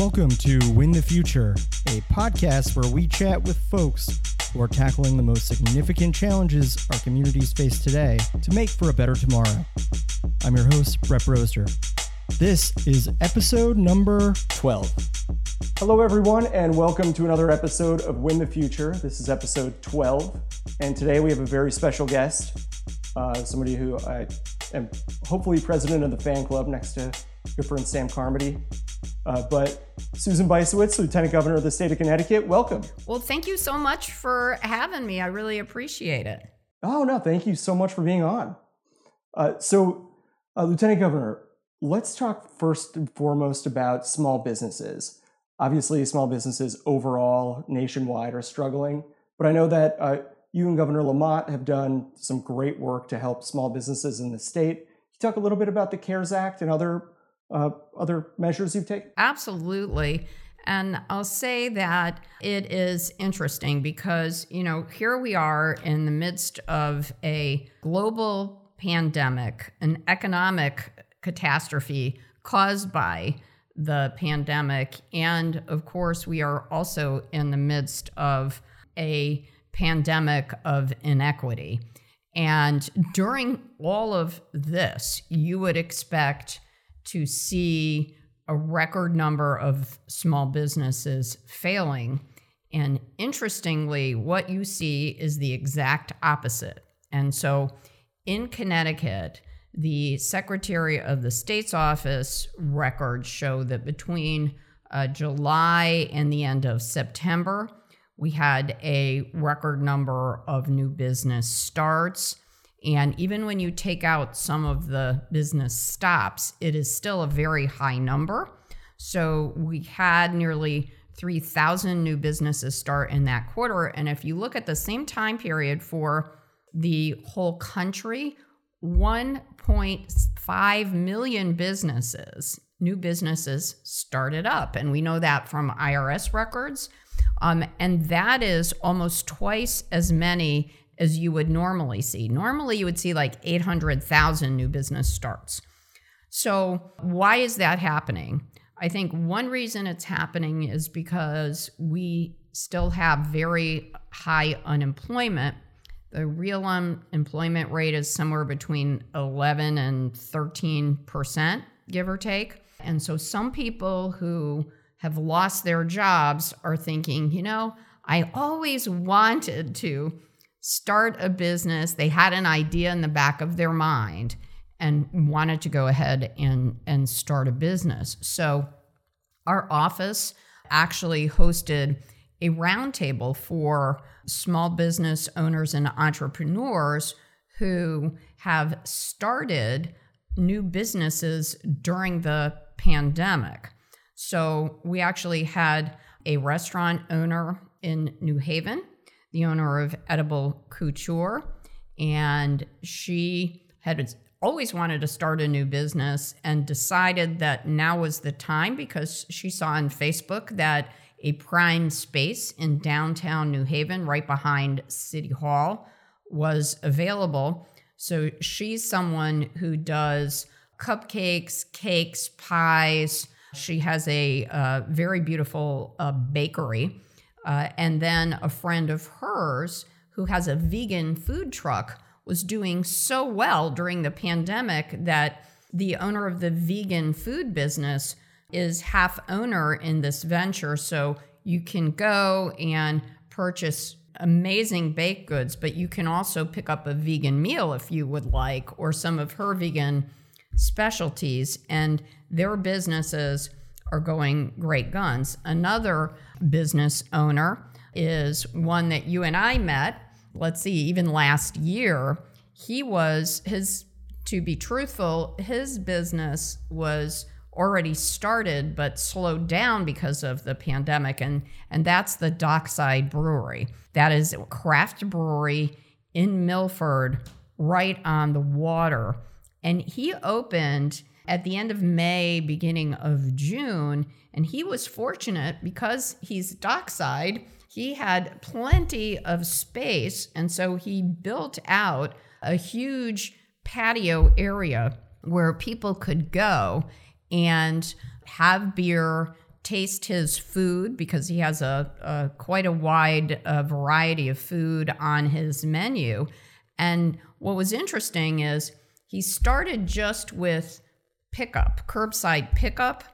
Welcome to Win the Future, a podcast where we chat with folks who are tackling the most significant challenges our communities face today to make for a better tomorrow. I'm your host, Brett Broster. This is episode number 12. Hello, everyone, and welcome to another episode of Win the Future. This is episode 12, and today we have a very special guest, uh, somebody who I am hopefully president of the fan club next to good friend Sam Carmody. Uh, but Susan Bysiewicz, Lieutenant Governor of the state of Connecticut, welcome. Well, thank you so much for having me. I really appreciate it. Oh, no, thank you so much for being on. Uh, so, uh, Lieutenant Governor, let's talk first and foremost about small businesses. Obviously, small businesses overall nationwide are struggling, but I know that uh, you and Governor Lamont have done some great work to help small businesses in the state. Can you talk a little bit about the CARES Act and other uh, other measures you've taken? Absolutely. And I'll say that it is interesting because, you know, here we are in the midst of a global pandemic, an economic catastrophe caused by the pandemic. And of course, we are also in the midst of a pandemic of inequity. And during all of this, you would expect to see a record number of small businesses failing. And interestingly, what you see is the exact opposite. And so in Connecticut, the Secretary of the State's office records show that between uh, July and the end of September, we had a record number of new business starts. And even when you take out some of the business stops, it is still a very high number. So we had nearly 3,000 new businesses start in that quarter. And if you look at the same time period for the whole country, 1.5 million businesses, new businesses started up. And we know that from IRS records. Um, and that is almost twice as many as you would normally see. Normally, you would see like 800,000 new business starts. So, why is that happening? I think one reason it's happening is because we still have very high unemployment. The real unemployment rate is somewhere between 11 and 13 percent, give or take. And so, some people who have lost their jobs are thinking, you know, I always wanted to start a business. They had an idea in the back of their mind and wanted to go ahead and, and start a business. So, our office actually hosted a roundtable for small business owners and entrepreneurs who have started new businesses during the pandemic. So, we actually had a restaurant owner in New Haven the owner of Edible Couture, and she had always wanted to start a new business and decided that now was the time because she saw on Facebook that a prime space in downtown New Haven, right behind City Hall, was available. So she's someone who does cupcakes, cakes, pies. She has a uh, very beautiful uh, bakery uh, and then a friend of hers who has a vegan food truck was doing so well during the pandemic that the owner of the vegan food business is half owner in this venture. So you can go and purchase amazing baked goods, but you can also pick up a vegan meal if you would like, or some of her vegan specialties. And their businesses are going great guns. Another business owner is one that you and I met, let's see, even last year. He was, his, to be truthful, his business was already started but slowed down because of the pandemic and and that's the Dockside Brewery. That is a craft brewery in Milford right on the water. And he opened at the end of May, beginning of June. And he was fortunate because he's dockside, he had plenty of space. And so he built out a huge patio area where people could go and have beer taste his food because he has a, a quite a wide uh, variety of food on his menu. And what was interesting is he started just with pickup, curbside pickup,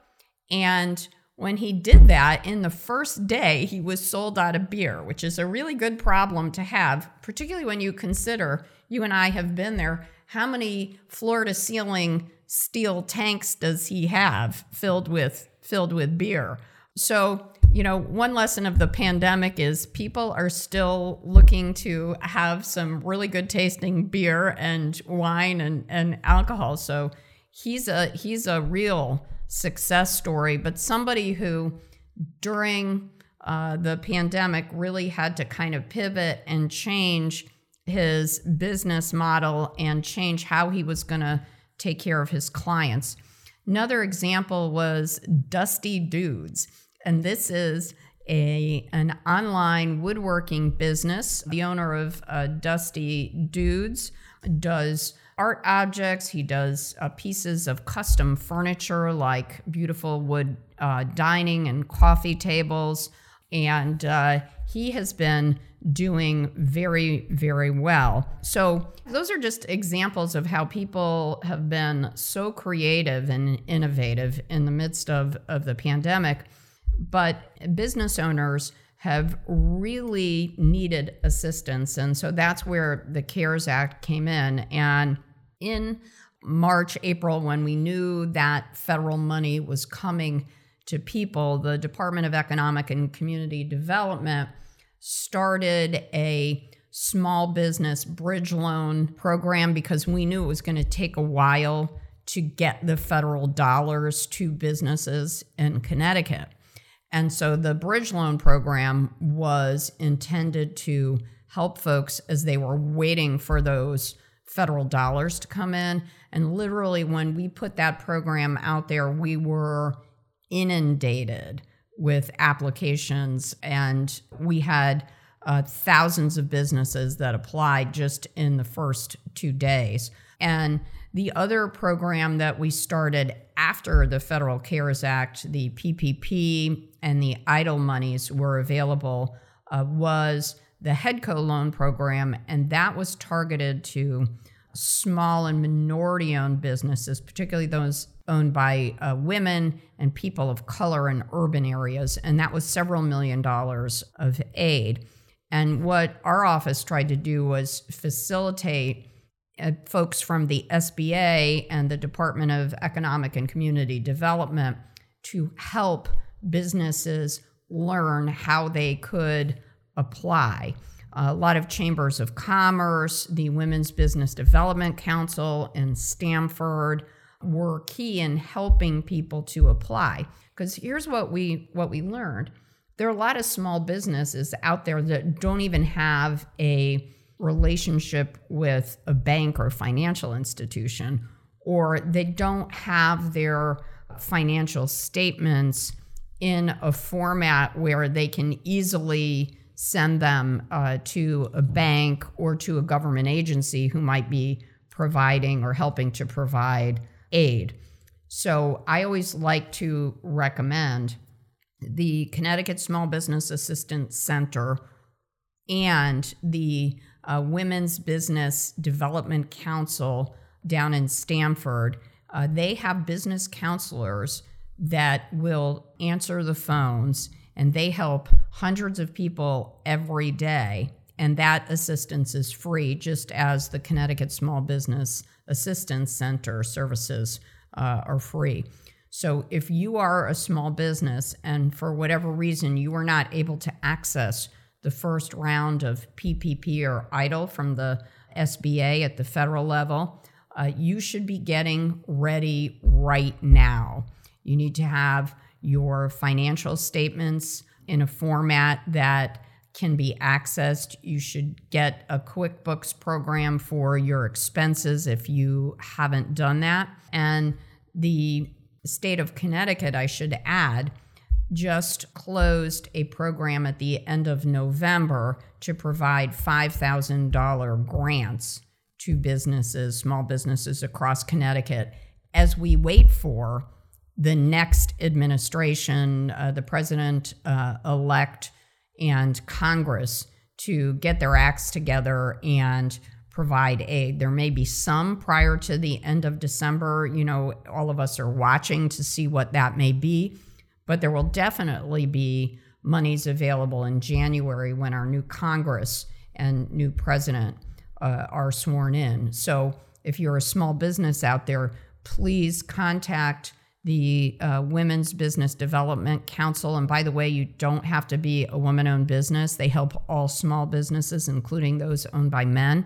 and when he did that in the first day, he was sold out of beer, which is a really good problem to have, particularly when you consider you and I have been there. How many floor to ceiling steel tanks does he have filled with filled with beer? So, you know, one lesson of the pandemic is people are still looking to have some really good tasting beer and wine and, and alcohol. So he's a he's a real success story, but somebody who during uh, the pandemic really had to kind of pivot and change his business model and change how he was going to take care of his clients. Another example was Dusty Dudes, and this is a an online woodworking business. The owner of uh, Dusty Dudes does art objects. He does uh, pieces of custom furniture like beautiful wood uh, dining and coffee tables. And uh, he has been doing very, very well. So, those are just examples of how people have been so creative and innovative in the midst of, of the pandemic. But business owners have really needed assistance. And so that's where the CARES Act came in. And in March, April, when we knew that federal money was coming to people, the Department of Economic and Community Development started a small business bridge loan program because we knew it was going to take a while to get the federal dollars to businesses in Connecticut. And so the bridge loan program was intended to help folks as they were waiting for those federal dollars to come in. And literally, when we put that program out there, we were inundated with applications, and we had uh, thousands of businesses that applied just in the first two days. And the other program that we started after the Federal CARES Act, the PPP and the EIDL monies were available, uh, was the HEDCO loan program, and that was targeted to small and minority owned businesses, particularly those owned by uh, women and people of color in urban areas. And that was several million dollars of aid. And what our office tried to do was facilitate uh, folks from the SBA and the Department of Economic and Community Development to help businesses learn how they could apply. A lot of chambers of commerce, the Women's Business Development Council in Stamford were key in helping people to apply. Because here's what we what we learned. There are a lot of small businesses out there that don't even have a relationship with a bank or financial institution, or they don't have their financial statements in a format where they can easily send them uh, to a bank or to a government agency who might be providing or helping to provide aid. So I always like to recommend the Connecticut Small Business Assistance Center and the uh, Women's Business Development Council down in Stamford. Uh, they have business counselors that will answer the phones and they help hundreds of people every day. And that assistance is free, just as the Connecticut Small Business Assistance Center services uh, are free. So if you are a small business and for whatever reason you are not able to access the first round of PPP or EIDL from the SBA at the federal level, uh, you should be getting ready right now. You need to have your financial statements in a format that can be accessed. You should get a QuickBooks program for your expenses if you haven't done that. And the state of Connecticut, I should add, just closed a program at the end of November to provide $5,000 grants to businesses, small businesses across Connecticut, as we wait for the next administration, uh, the president uh, elect, and Congress to get their acts together and provide aid. There may be some prior to the end of December. You know, all of us are watching to see what that may be, but there will definitely be monies available in January when our new Congress and new president uh, are sworn in. So if you're a small business out there, please contact the uh, Women's Business Development Council. And by the way, you don't have to be a woman owned business, they help all small businesses, including those owned by men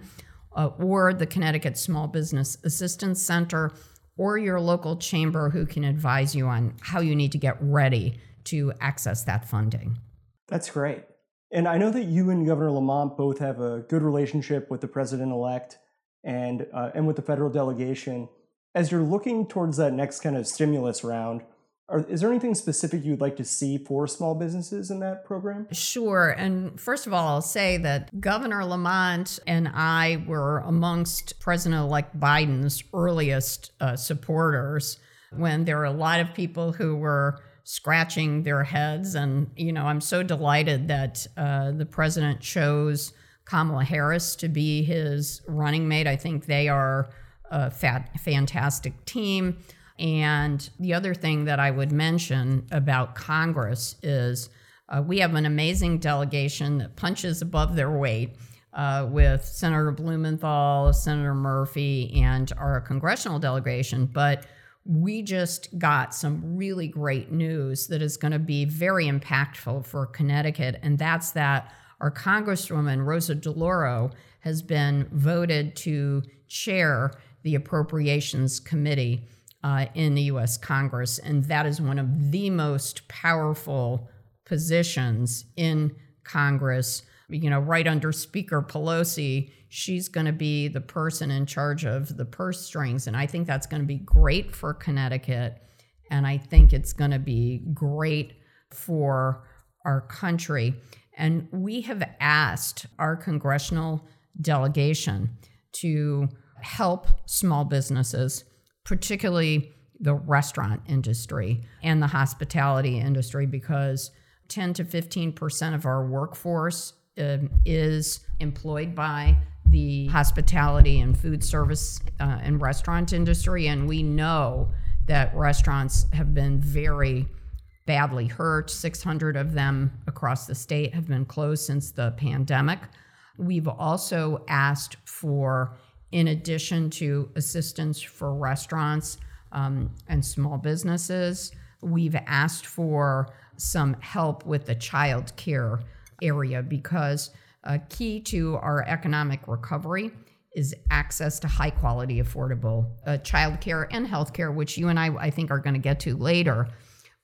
uh, or the Connecticut Small Business Assistance Center, or your local chamber who can advise you on how you need to get ready to access that funding. That's great. And I know that you and Governor Lamont both have a good relationship with the president elect and, uh, and with the federal delegation. As you're looking towards that next kind of stimulus round, are, is there anything specific you'd like to see for small businesses in that program? Sure. And first of all, I'll say that Governor Lamont and I were amongst President elect Biden's earliest uh, supporters when there were a lot of people who were scratching their heads. And, you know, I'm so delighted that uh, the president chose Kamala Harris to be his running mate. I think they are a fat, fantastic team. And the other thing that I would mention about Congress is uh, we have an amazing delegation that punches above their weight. Uh, with Senator Blumenthal, Senator Murphy, and our congressional delegation. But we just got some really great news that is going to be very impactful for Connecticut, and that's that our Congresswoman Rosa DeLauro has been voted to chair the Appropriations Committee uh, in the US Congress. And that is one of the most powerful positions in Congress. You know, right under Speaker Pelosi, she's going to be the person in charge of the purse strings. And I think that's going to be great for Connecticut. And I think it's going to be great for our country. And we have asked our congressional delegation to help small businesses particularly the restaurant industry and the hospitality industry, because 10 to 15% of our workforce uh, is employed by the hospitality and food service uh, and restaurant industry. And we know that restaurants have been very badly hurt. 600 of them across the state have been closed since the pandemic. We've also asked for in addition to assistance for restaurants um, and small businesses. We've asked for some help with the child care area because a key to our economic recovery is access to high quality, affordable uh, child care and health care, which you and I, I think, are going to get to later.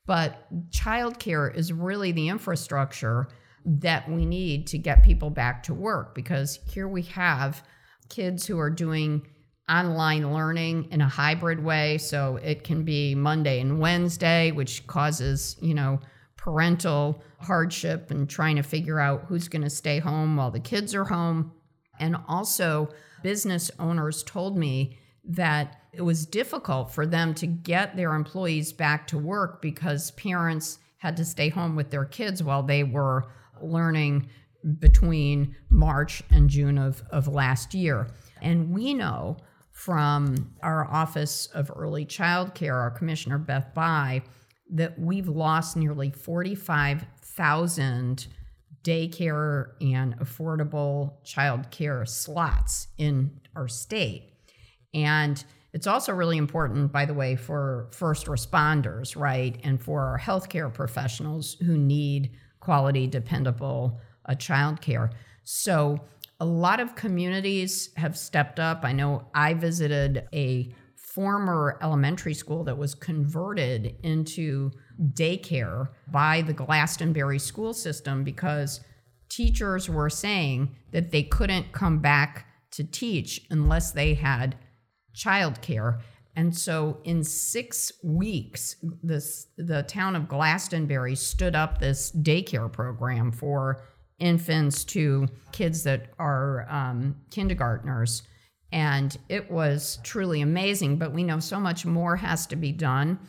But child care is really the infrastructure that we need to get people back to work because here we have kids who are doing online learning in a hybrid way. So it can be Monday and Wednesday, which causes, you know, parental hardship and trying to figure out who's going to stay home while the kids are home. And also, business owners told me that it was difficult for them to get their employees back to work because parents had to stay home with their kids while they were learning between March and June of, of last year. And we know from our Office of Early Child Care, our Commissioner Beth Bye, that we've lost nearly 45,000 daycare and affordable child care slots in our state. And it's also really important, by the way, for first responders, right? And for our healthcare professionals who need quality, dependable a childcare. So a lot of communities have stepped up. I know I visited a former elementary school that was converted into daycare by the Glastonbury school system because teachers were saying that they couldn't come back to teach unless they had childcare. And so in six weeks, this the town of Glastonbury stood up this daycare program for infants to kids that are um, kindergartners. And it was truly amazing, but we know so much more has to be done.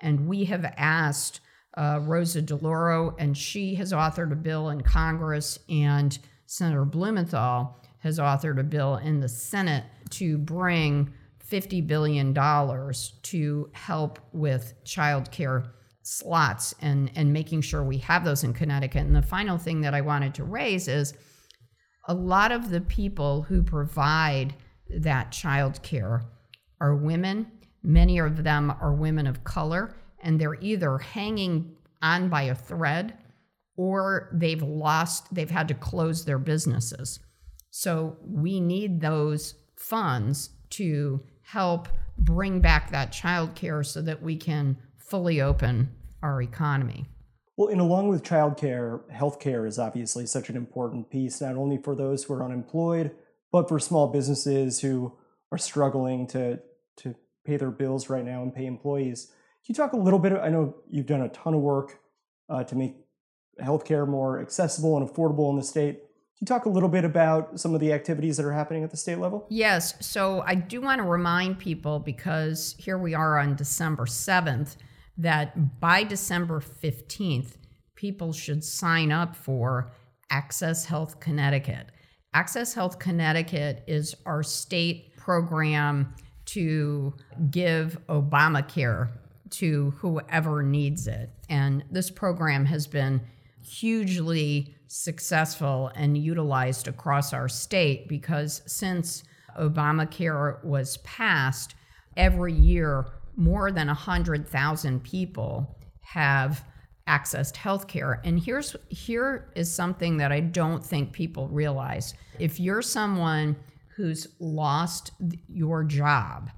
And we have asked uh, Rosa DeLauro, and she has authored a bill in Congress, and Senator Blumenthal has authored a bill in the Senate to bring $50 billion to help with child care slots and, and making sure we have those in Connecticut. And the final thing that I wanted to raise is a lot of the people who provide that child care are women. Many of them are women of color, and they're either hanging on by a thread or they've lost, they've had to close their businesses. So we need those funds to help bring back that child care so that we can fully open our economy. Well, and along with childcare, healthcare is obviously such an important piece, not only for those who are unemployed, but for small businesses who are struggling to, to pay their bills right now and pay employees. Can you talk a little bit? I know you've done a ton of work uh, to make healthcare more accessible and affordable in the state. Can you talk a little bit about some of the activities that are happening at the state level? Yes. So I do want to remind people because here we are on December 7th that by December 15th, people should sign up for Access Health Connecticut. Access Health Connecticut is our state program to give Obamacare to whoever needs it. And this program has been hugely successful and utilized across our state because since Obamacare was passed, every year more than 100,000 people have accessed health care. And here's here is something that I don't think people realize. If you're someone who's lost your job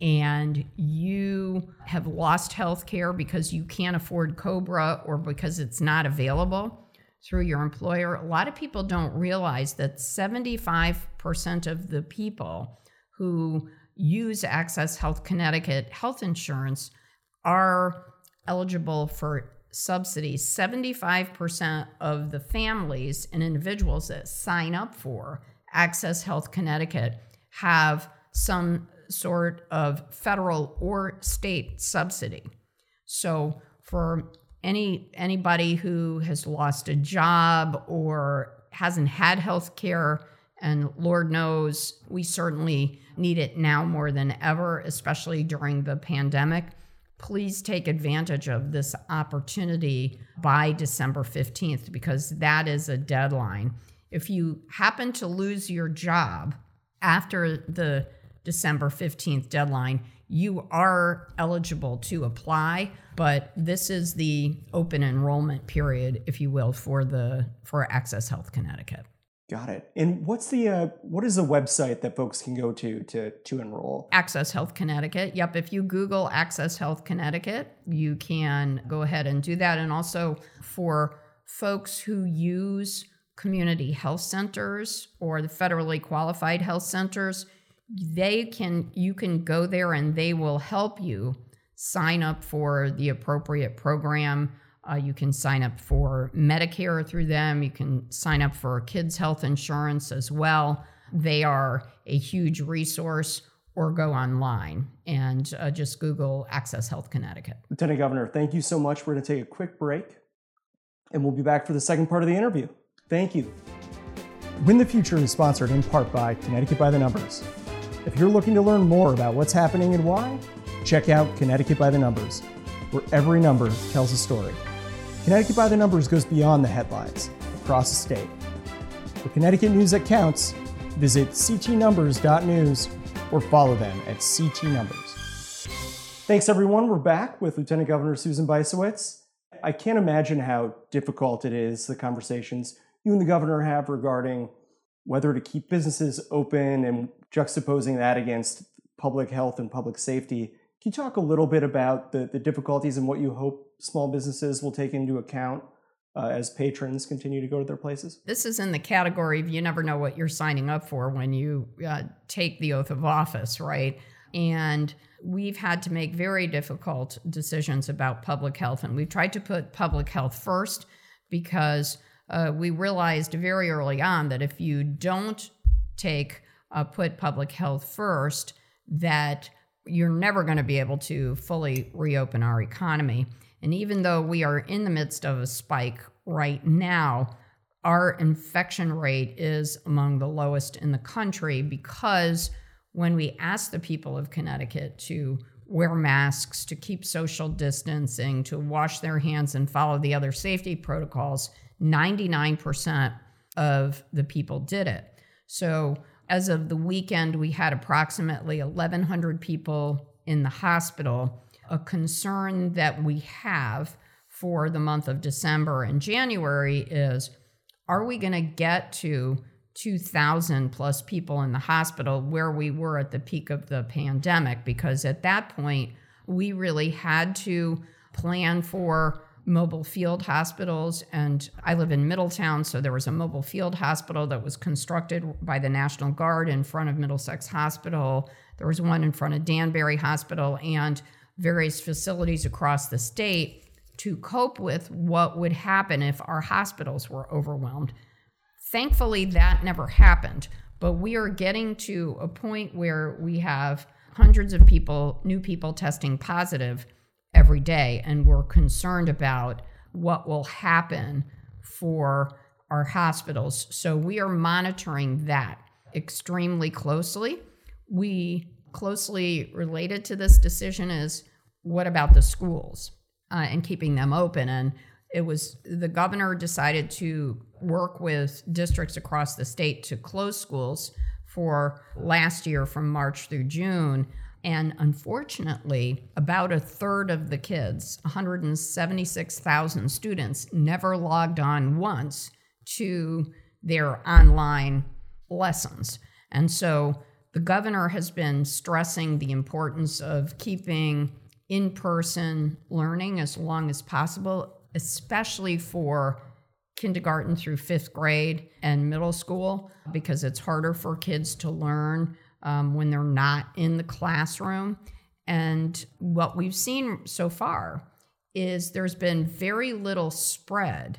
and you have lost health care because you can't afford COBRA or because it's not available through your employer, a lot of people don't realize that 75% of the people who use Access Health Connecticut health insurance are eligible for subsidies. 75% of the families and individuals that sign up for Access Health Connecticut have some sort of federal or state subsidy. So for any anybody who has lost a job or hasn't had health care and Lord knows we certainly need it now more than ever, especially during the pandemic. Please take advantage of this opportunity by December 15th because that is a deadline. If you happen to lose your job after the December 15th deadline, you are eligible to apply, but this is the open enrollment period, if you will, for the for Access Health Connecticut. Got it. And what's the uh, what is the website that folks can go to to to enroll? Access Health Connecticut. Yep. If you Google Access Health Connecticut, you can go ahead and do that. And also for folks who use community health centers or the federally qualified health centers, they can you can go there and they will help you sign up for the appropriate program uh, you can sign up for Medicare through them. You can sign up for kids' health insurance as well. They are a huge resource, or go online and uh, just Google Access Health Connecticut. Lieutenant Governor, thank you so much. We're going to take a quick break and we'll be back for the second part of the interview. Thank you. Win the Future is sponsored in part by Connecticut by the Numbers. If you're looking to learn more about what's happening and why, check out Connecticut by the Numbers, where every number tells a story. Connecticut by the Numbers goes beyond the headlines across the state. For Connecticut news that counts, visit ctnumbers.news or follow them at ctnumbers. Thanks, everyone. We're back with Lieutenant Governor Susan Bysiewicz. I can't imagine how difficult it is, the conversations you and the governor have regarding whether to keep businesses open and juxtaposing that against public health and public safety. Can you talk a little bit about the, the difficulties and what you hope small businesses will take into account uh, as patrons continue to go to their places? This is in the category of you never know what you're signing up for when you uh, take the oath of office, right? And we've had to make very difficult decisions about public health. And we've tried to put public health first because uh, we realized very early on that if you don't take uh, put public health first, that you're never going to be able to fully reopen our economy. And even though we are in the midst of a spike right now, our infection rate is among the lowest in the country because when we ask the people of Connecticut to wear masks, to keep social distancing, to wash their hands and follow the other safety protocols, 99% of the people did it. So, as of the weekend, we had approximately 1,100 people in the hospital. A concern that we have for the month of December and January is are we going to get to 2,000 plus people in the hospital where we were at the peak of the pandemic? Because at that point, we really had to plan for mobile field hospitals. And I live in Middletown, so there was a mobile field hospital that was constructed by the National Guard in front of Middlesex Hospital. There was one in front of Danbury Hospital and various facilities across the state to cope with what would happen if our hospitals were overwhelmed. Thankfully, that never happened, but we are getting to a point where we have hundreds of people, new people testing positive every day, and we're concerned about what will happen for our hospitals. So we are monitoring that extremely closely. We closely related to this decision is what about the schools uh, and keeping them open? And it was the governor decided to work with districts across the state to close schools for last year from March through June. And unfortunately, about a third of the kids, 176,000 students, never logged on once to their online lessons. And so the governor has been stressing the importance of keeping in person learning as long as possible, especially for kindergarten through fifth grade and middle school, because it's harder for kids to learn um, when they're not in the classroom. And what we've seen so far is there's been very little spread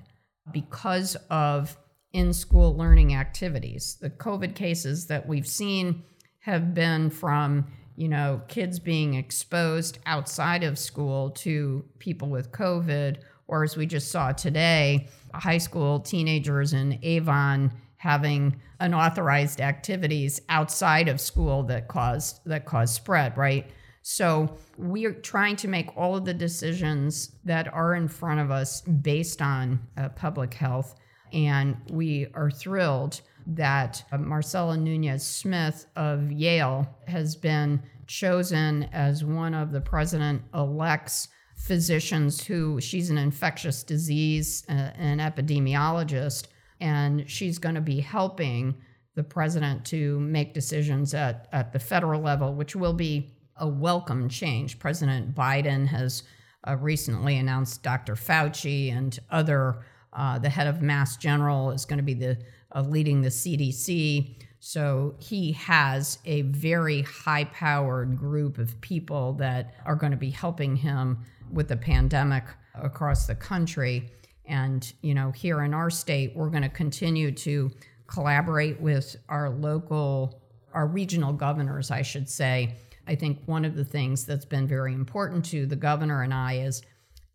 because of in school learning activities. The COVID cases that we've seen have been from you know, kids being exposed outside of school to people with COVID, or as we just saw today, high school teenagers in Avon having unauthorized activities outside of school that caused that caused spread, right? So we are trying to make all of the decisions that are in front of us based on uh, public health, and we are thrilled that uh, Marcella Nunez Smith of Yale has been chosen as one of the president elect's physicians who she's an infectious disease uh, epidemiologist and she's going to be helping the president to make decisions at, at the federal level which will be a welcome change president biden has uh, recently announced dr fauci and other uh, the head of mass general is going to be the uh, leading the CDC. So he has a very high powered group of people that are going to be helping him with the pandemic across the country. And, you know, here in our state, we're going to continue to collaborate with our local, our regional governors, I should say. I think one of the things that's been very important to the governor and I is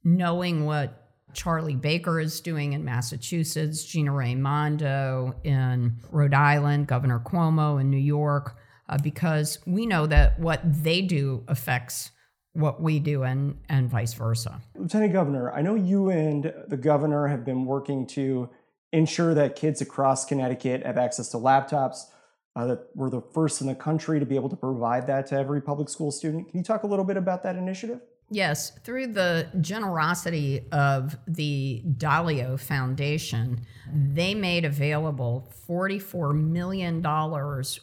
knowing what Charlie Baker is doing in Massachusetts, Gina Raimondo in Rhode Island, Governor Cuomo in New York, uh, because we know that what they do affects what we do and, and vice versa. Lieutenant Governor, I know you and the governor have been working to ensure that kids across Connecticut have access to laptops. Uh, that we're the first in the country to be able to provide that to every public school student. Can you talk a little bit about that initiative? Yes, through the generosity of the Dalio Foundation, they made available $44 million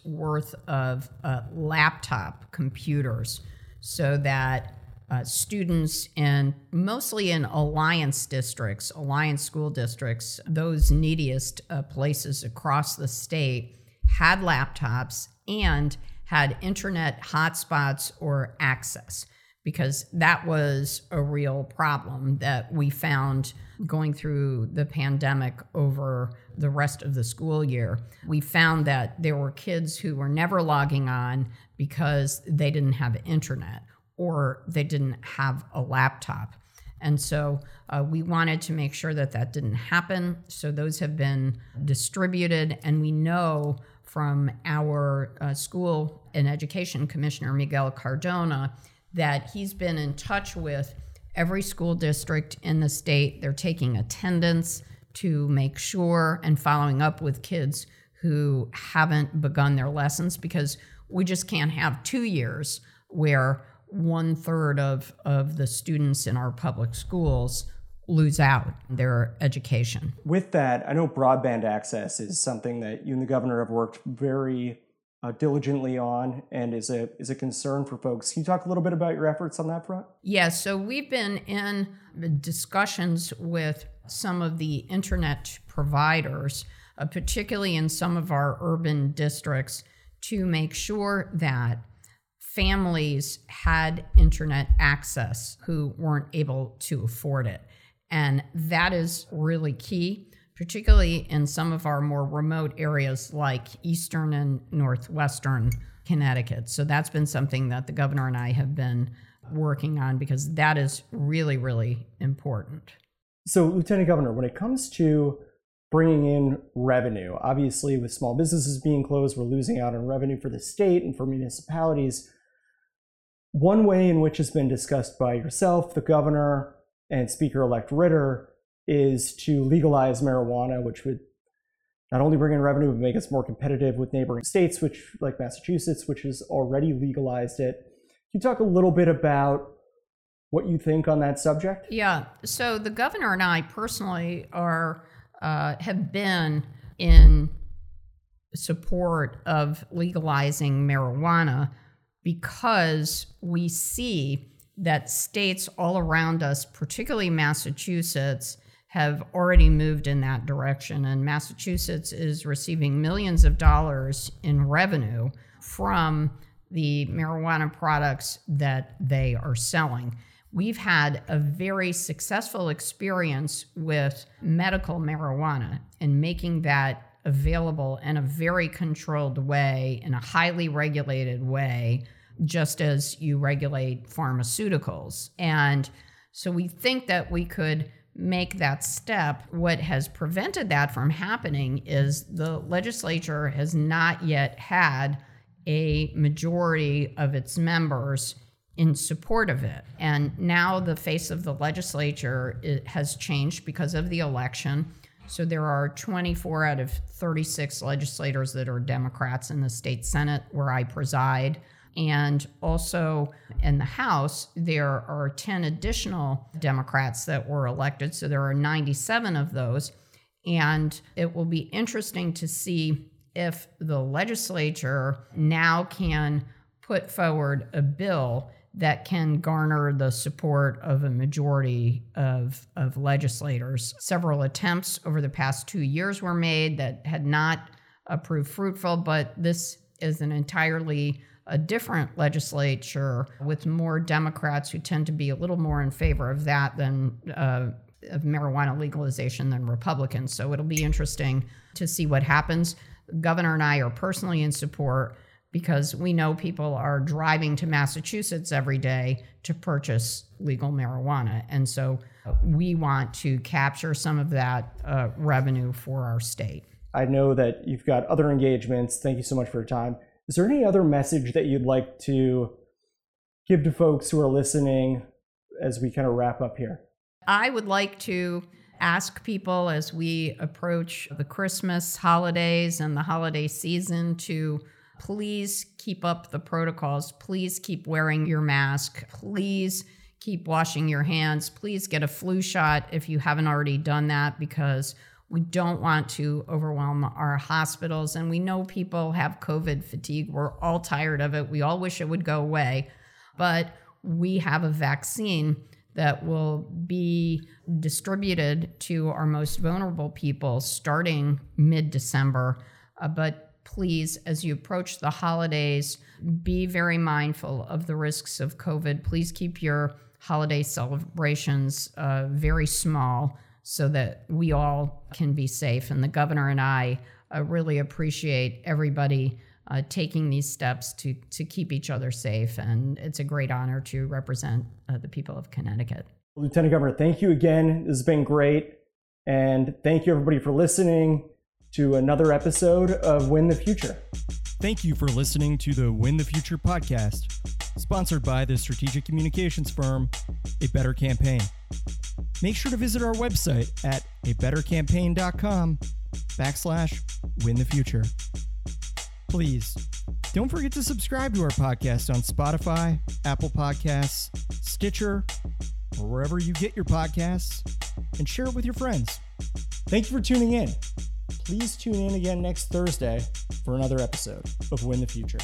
worth of uh, laptop computers so that uh, students in mostly in alliance districts, alliance school districts, those neediest uh, places across the state had laptops and had internet hotspots or access because that was a real problem that we found going through the pandemic over the rest of the school year. We found that there were kids who were never logging on because they didn't have internet or they didn't have a laptop. And so uh, we wanted to make sure that that didn't happen. So those have been distributed, and we know from our uh, school and education commissioner, Miguel Cardona, that he's been in touch with every school district in the state. They're taking attendance to make sure and following up with kids who haven't begun their lessons because we just can't have two years where one third of, of the students in our public schools lose out their education. With that, I know broadband access is something that you and the governor have worked very uh, diligently on and is a is a concern for folks. Can you talk a little bit about your efforts on that front? Yes, so we've been in discussions with some of the internet providers, uh, particularly in some of our urban districts, to make sure that families had internet access who weren't able to afford it. And that is really key particularly in some of our more remote areas like eastern and northwestern Connecticut. So that's been something that the governor and I have been working on because that is really, really important. So, Lieutenant Governor, when it comes to bringing in revenue, obviously, with small businesses being closed, we're losing out on revenue for the state and for municipalities. One way in which has been discussed by yourself, the governor, and Speaker elect Ritter is to legalize marijuana, which would not only bring in revenue, but make us more competitive with neighboring states, which like Massachusetts, which has already legalized it. Can you talk a little bit about what you think on that subject? Yeah. So the governor and I personally are uh, have been in support of legalizing marijuana because we see that states all around us, particularly Massachusetts, have already moved in that direction. And Massachusetts is receiving millions of dollars in revenue from the marijuana products that they are selling. We've had a very successful experience with medical marijuana and making that available in a very controlled way, in a highly regulated way, just as you regulate pharmaceuticals. And so we think that we could make that step, what has prevented that from happening is the legislature has not yet had a majority of its members in support of it. And now the face of the legislature has changed because of the election. So there are 24 out of 36 legislators that are Democrats in the state Senate where I preside. And also in the House, there are 10 additional Democrats that were elected. So there are 97 of those. And it will be interesting to see if the legislature now can put forward a bill that can garner the support of a majority of, of legislators. Several attempts over the past two years were made that had not proved fruitful, but this is an entirely a different legislature with more Democrats who tend to be a little more in favor of that than uh, of marijuana legalization than Republicans. So it'll be interesting to see what happens. The governor and I are personally in support because we know people are driving to Massachusetts every day to purchase legal marijuana. And so we want to capture some of that uh, revenue for our state. I know that you've got other engagements. Thank you so much for your time. Is there any other message that you'd like to give to folks who are listening as we kind of wrap up here? I would like to ask people as we approach the Christmas holidays and the holiday season to please keep up the protocols. Please keep wearing your mask. Please keep washing your hands. Please get a flu shot if you haven't already done that because we don't want to overwhelm our hospitals. And we know people have COVID fatigue. We're all tired of it. We all wish it would go away. But we have a vaccine that will be distributed to our most vulnerable people starting mid December. Uh, but please, as you approach the holidays, be very mindful of the risks of COVID. Please keep your holiday celebrations uh, very small so that we all can be safe. And the governor and I uh, really appreciate everybody uh, taking these steps to to keep each other safe. And it's a great honor to represent uh, the people of Connecticut. Lieutenant Governor, thank you again. This has been great. And thank you, everybody, for listening to another episode of Win the Future. Thank you for listening to the Win the Future podcast, sponsored by the strategic communications firm, A Better Campaign. Make sure to visit our website at abettercampaign.com backslash win the future. Please don't forget to subscribe to our podcast on Spotify, Apple Podcasts, Stitcher, or wherever you get your podcasts, and share it with your friends. Thank you for tuning in. Please tune in again next Thursday for another episode of Win the Future.